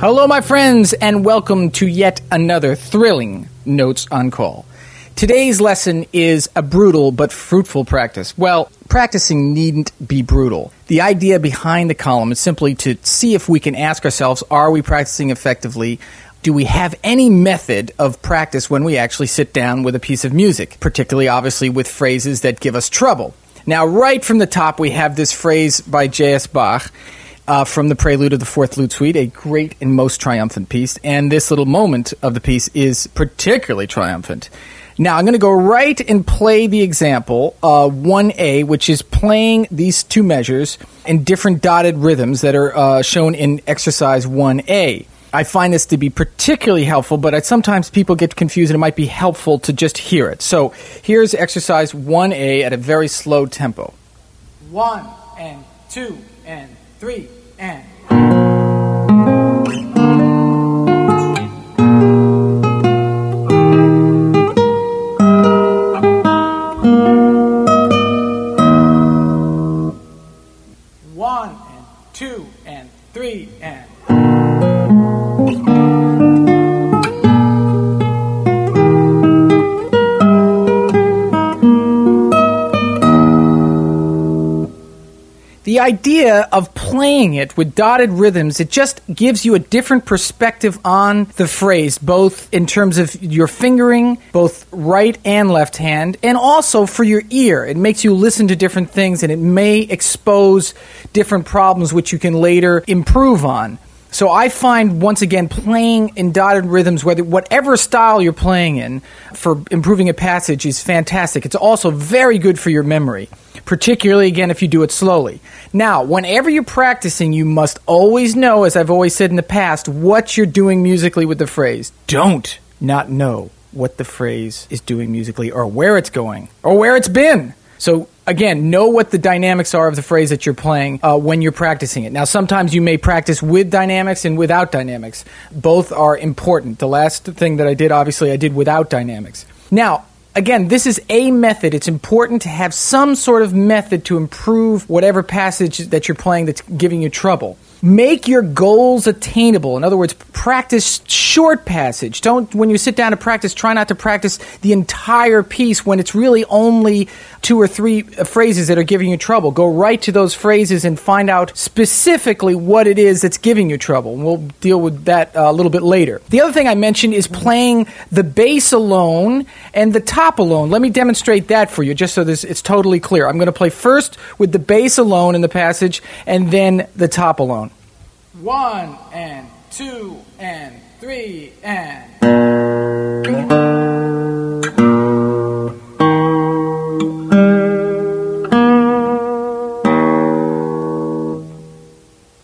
Hello, my friends, and welcome to yet another thrilling Notes on Call. Today's lesson is a brutal but fruitful practice. Well, practicing needn't be brutal. The idea behind the column is simply to see if we can ask ourselves are we practicing effectively? Do we have any method of practice when we actually sit down with a piece of music, particularly obviously with phrases that give us trouble? Now, right from the top, we have this phrase by J.S. Bach uh, from the Prelude of the Fourth Lute Suite, a great and most triumphant piece. And this little moment of the piece is particularly triumphant. Now, I'm going to go right and play the example, uh, 1A, which is playing these two measures in different dotted rhythms that are uh, shown in exercise 1A. I find this to be particularly helpful, but I, sometimes people get confused and it might be helpful to just hear it. So here's exercise 1A at a very slow tempo. One and two and three and. One and two and three and. The idea of playing it with dotted rhythms, it just gives you a different perspective on the phrase, both in terms of your fingering, both right and left hand, and also for your ear. It makes you listen to different things and it may expose different problems which you can later improve on. So I find once again playing in dotted rhythms, whether whatever style you're playing in, for improving a passage is fantastic. It's also very good for your memory, particularly again if you do it slowly. Now, whenever you're practicing, you must always know, as I've always said in the past, what you're doing musically with the phrase. Don't not know what the phrase is doing musically or where it's going or where it's been. So again, know what the dynamics are of the phrase that you're playing uh, when you're practicing it. Now, sometimes you may practice with dynamics and without dynamics. Both are important. The last thing that I did, obviously, I did without dynamics. Now, again, this is a method. It's important to have some sort of method to improve whatever passage that you're playing that's giving you trouble. Make your goals attainable. In other words, practice short passage. Don't, when you sit down to practice, try not to practice the entire piece when it's really only two or three phrases that are giving you trouble. Go right to those phrases and find out specifically what it is that's giving you trouble. And we'll deal with that uh, a little bit later. The other thing I mentioned is playing the bass alone and the top alone. Let me demonstrate that for you just so this, it's totally clear. I'm going to play first with the bass alone in the passage and then the top alone. One and two and three and.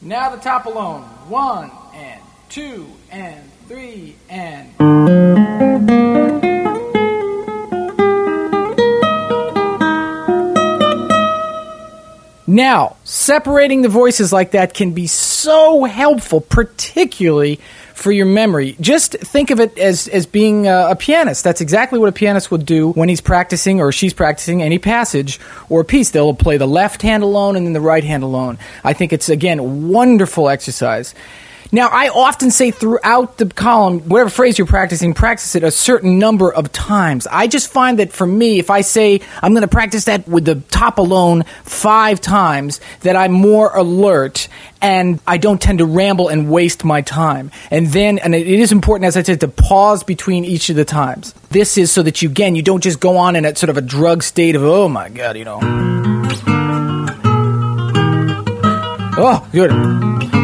Now the top alone. One and two and three and. Now, separating the voices like that can be so helpful, particularly for your memory. Just think of it as, as being a, a pianist. That's exactly what a pianist would do when he's practicing or she's practicing any passage or piece. They'll play the left hand alone and then the right hand alone. I think it's, again, wonderful exercise. Now, I often say throughout the column, whatever phrase you're practicing, practice it a certain number of times. I just find that for me, if I say I'm going to practice that with the top alone five times, that I'm more alert and I don't tend to ramble and waste my time. And then, and it is important, as I said, to pause between each of the times. This is so that you, again, you don't just go on in a sort of a drug state of, oh my God, you know. Oh, good.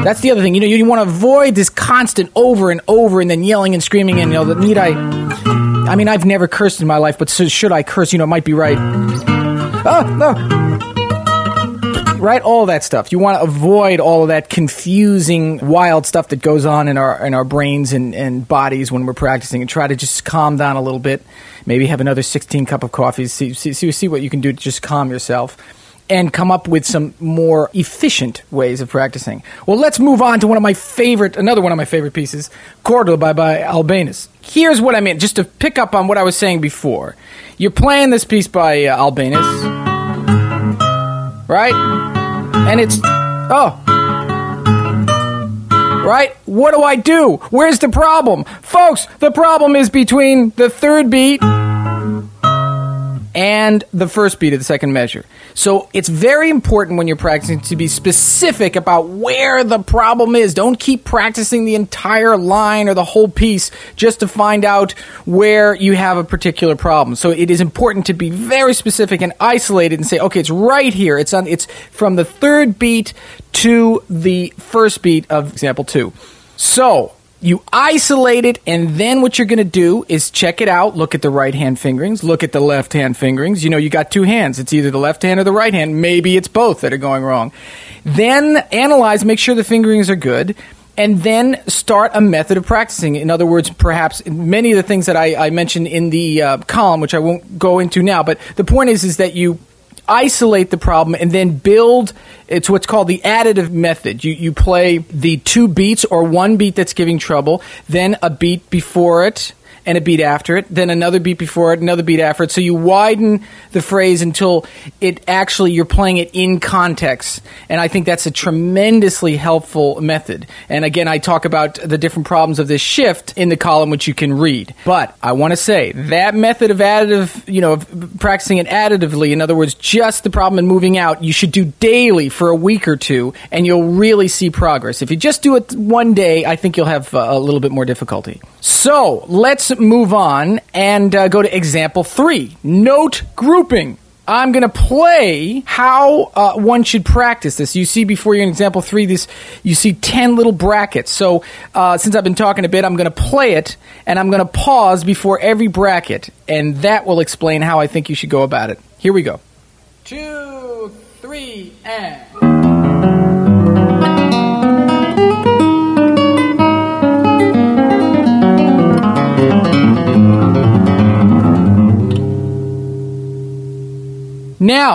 That's the other thing. You know, you want to avoid this constant over and over and then yelling and screaming and, you know, the need I. I mean, I've never cursed in my life, but so should I curse? You know, it might be right. Oh, no. Right? All that stuff. You want to avoid all of that confusing, wild stuff that goes on in our in our brains and, and bodies when we're practicing and try to just calm down a little bit. Maybe have another 16 cup of coffee. See, see, see what you can do to just calm yourself and come up with some more efficient ways of practicing. Well, let's move on to one of my favorite, another one of my favorite pieces, Cordoba by, Albéniz. Here's what I mean, just to pick up on what I was saying before. You're playing this piece by uh, Albéniz, right? And it's, oh. Right? What do I do? Where's the problem? Folks, the problem is between the third beat and the first beat of the second measure. So it's very important when you're practicing to be specific about where the problem is. Don't keep practicing the entire line or the whole piece just to find out where you have a particular problem. So it is important to be very specific and isolated and say, okay, it's right here. It's on it's from the third beat to the first beat of example 2. So, you isolate it, and then what you're going to do is check it out. Look at the right hand fingerings. Look at the left hand fingerings. You know, you got two hands. It's either the left hand or the right hand. Maybe it's both that are going wrong. Then analyze, make sure the fingerings are good and then start a method of practicing. In other words, perhaps many of the things that I, I mentioned in the uh, column, which I won't go into now, but the point is, is that you isolate the problem and then build it's what's called the additive method. You, you play the two beats or one beat that's giving trouble then a beat before it and a beat after it, then another beat before it, another beat after it. So you widen the phrase until it actually you're playing it in context. And I think that's a tremendously helpful method. And again, I talk about the different problems of this shift in the column which you can read. But I want to say that method of additive, you know, of practicing it additively, in other words, just the problem and moving out, you should do daily for a week or two and you'll really see progress. If you just do it one day, I think you'll have uh, a little bit more difficulty. So let's move on and uh, go to example three note grouping. I'm going to play how uh, one should practice this. You see before you in example three, this you see ten little brackets. So uh, since I've been talking a bit, I'm going to play it and I'm going to pause before every bracket, and that will explain how I think you should go about it. Here we go. Two, three, and.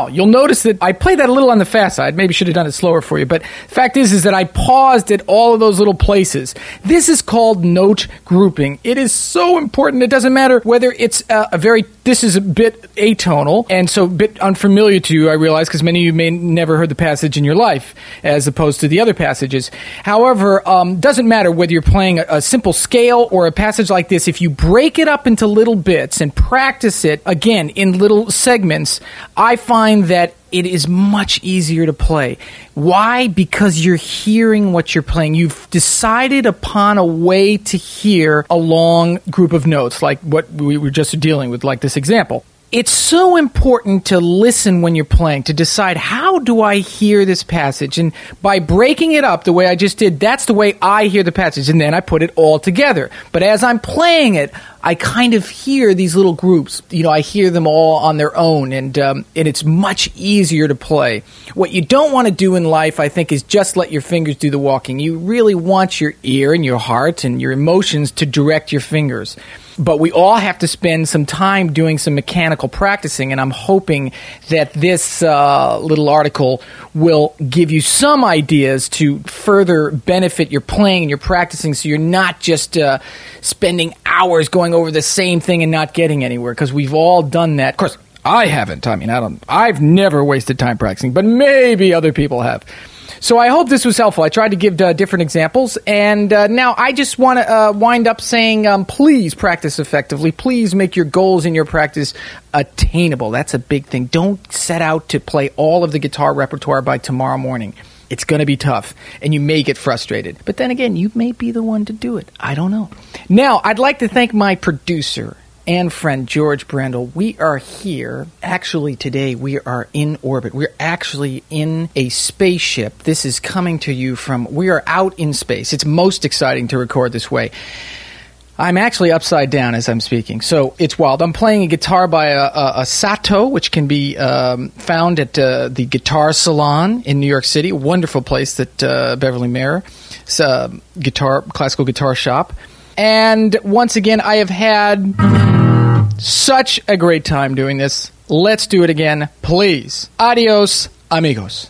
You'll notice that I played that a little on the fast side. Maybe should have done it slower for you. But fact is, is that I paused at all of those little places. This is called note grouping. It is so important. It doesn't matter whether it's a, a very, this is a bit atonal and so a bit unfamiliar to you, I realize, because many of you may never heard the passage in your life as opposed to the other passages. However, um, doesn't matter whether you're playing a, a simple scale or a passage like this. If you break it up into little bits and practice it again in little segments, I find that it is much easier to play. Why? Because you're hearing what you're playing. You've decided upon a way to hear a long group of notes, like what we were just dealing with, like this example it's so important to listen when you're playing to decide how do I hear this passage? And by breaking it up the way I just did that's the way I hear the passage. And then I put it all together. But as I'm playing it I kind of hear these little groups. You know I hear them all on their own. And um, and it's much easier to play. What you don't want to do in life I think is just let your fingers do the walking. You really want your ear and your heart and your emotions to direct your fingers but we all have to spend some time doing some mechanical practicing, and I'm hoping that this uh, little article will give you some ideas to further benefit your playing and your practicing so you're not just uh, spending hours going over the same thing and not getting anywhere, because we've all done that. Of course, I haven't. I mean, I don't. I've never wasted time practicing, but maybe other people have. So I hope this was helpful. I tried to give uh, different examples, and uh, now I just want to uh, wind up saying, um, please practice effectively. Please make your goals in your practice attainable. That's a big thing. Don't set out to play all of the guitar repertoire by tomorrow morning. It's going to be tough, and you may get frustrated. But then again, you may be the one to do it. I don't know. Now, I'd like to thank my producer, and friend George Brandel. We are here. Actually, today we are in orbit. We're actually in a spaceship. This is coming to you from, we are out in space. It's most exciting to record this way. I'm actually upside down as I'm speaking, so it's wild. I'm playing a guitar by a, a, a Sato, which can be um, found at uh, the Guitar Salon in New York City, wonderful place that uh, Beverly Maher, a guitar, classical guitar shop. And once again, I have had such a great time doing this. Let's do it again, please. Adios, amigos.